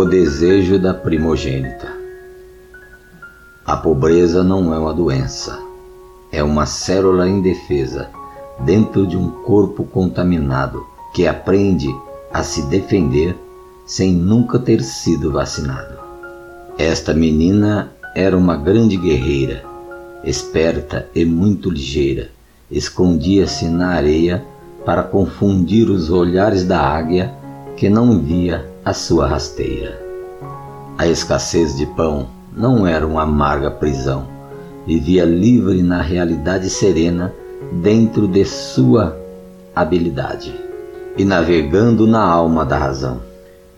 O desejo da primogênita. A pobreza não é uma doença, é uma célula indefesa dentro de um corpo contaminado que aprende a se defender sem nunca ter sido vacinado. Esta menina era uma grande guerreira, esperta e muito ligeira, escondia-se na areia para confundir os olhares da águia que não via a sua rasteira. A escassez de pão não era uma amarga prisão. Vivia livre na realidade serena dentro de sua habilidade e navegando na alma da razão.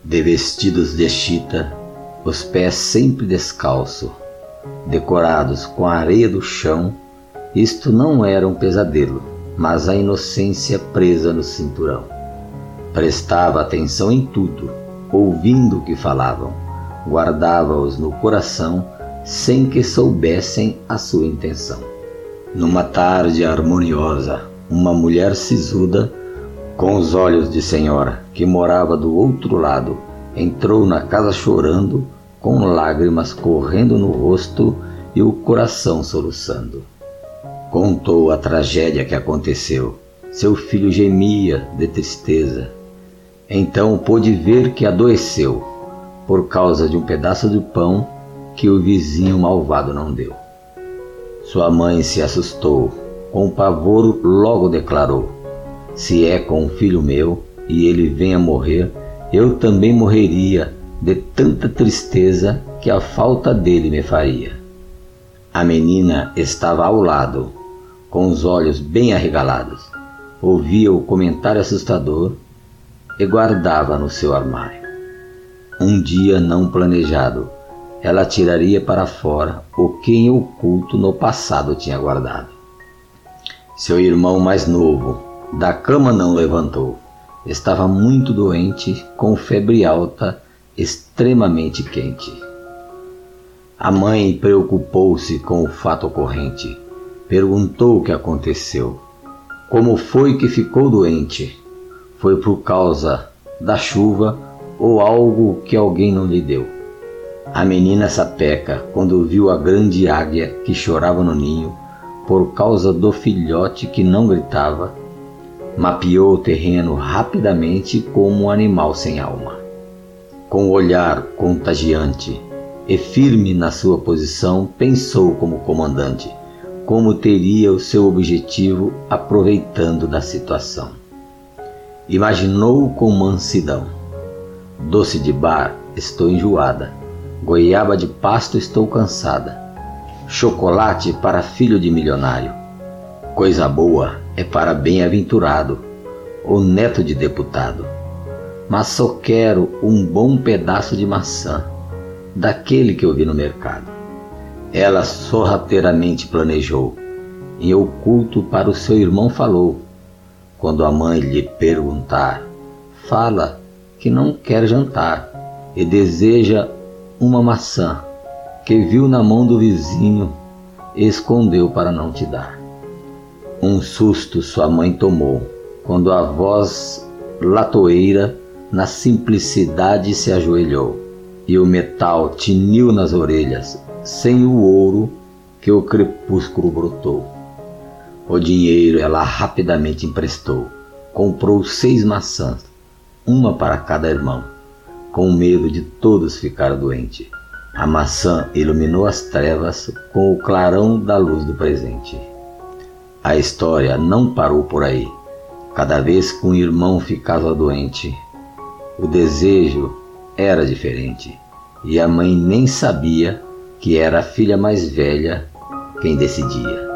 De vestidos de chita, os pés sempre descalço, decorados com a areia do chão, isto não era um pesadelo, mas a inocência presa no cinturão. Prestava atenção em tudo, ouvindo o que falavam, guardava-os no coração sem que soubessem a sua intenção. Numa tarde harmoniosa, uma mulher sisuda, com os olhos de senhora, que morava do outro lado, entrou na casa chorando, com lágrimas correndo no rosto e o coração soluçando. Contou a tragédia que aconteceu. Seu filho gemia de tristeza. Então pôde ver que adoeceu por causa de um pedaço de pão que o vizinho malvado não deu. Sua mãe se assustou, com pavor logo declarou: Se é com um filho meu e ele venha morrer, eu também morreria de tanta tristeza que a falta dele me faria. A menina estava ao lado, com os olhos bem arregalados, ouvia o comentário assustador e guardava no seu armário. Um dia não planejado, ela tiraria para fora o que em oculto no passado tinha guardado. Seu irmão mais novo, da cama não levantou. Estava muito doente, com febre alta, extremamente quente. A mãe preocupou-se com o fato ocorrente. Perguntou o que aconteceu. Como foi que ficou doente? Foi por causa da chuva ou algo que alguém não lhe deu. A menina sapeca, quando viu a grande águia que chorava no ninho por causa do filhote que não gritava, mapeou o terreno rapidamente como um animal sem alma. Com o olhar contagiante e firme na sua posição, pensou como comandante como teria o seu objetivo aproveitando da situação. Imaginou com mansidão Doce de bar, estou enjoada. Goiaba de pasto, estou cansada. Chocolate para filho de milionário. Coisa boa é para bem-aventurado, ou neto de deputado. Mas só quero um bom pedaço de maçã, daquele que eu vi no mercado. Ela sorrateiramente planejou, em oculto para o seu irmão falou. Quando a mãe lhe perguntar, fala que não quer jantar e deseja uma maçã que viu na mão do vizinho e escondeu para não te dar. Um susto sua mãe tomou quando a voz latoeira na simplicidade se ajoelhou e o metal tiniu nas orelhas sem o ouro que o crepúsculo brotou. O dinheiro ela rapidamente emprestou, comprou seis maçãs uma para cada irmão, com medo de todos ficar doentes. A maçã iluminou as trevas com o clarão da luz do presente. A história não parou por aí. Cada vez que um irmão ficava doente, o desejo era diferente e a mãe nem sabia que era a filha mais velha quem decidia.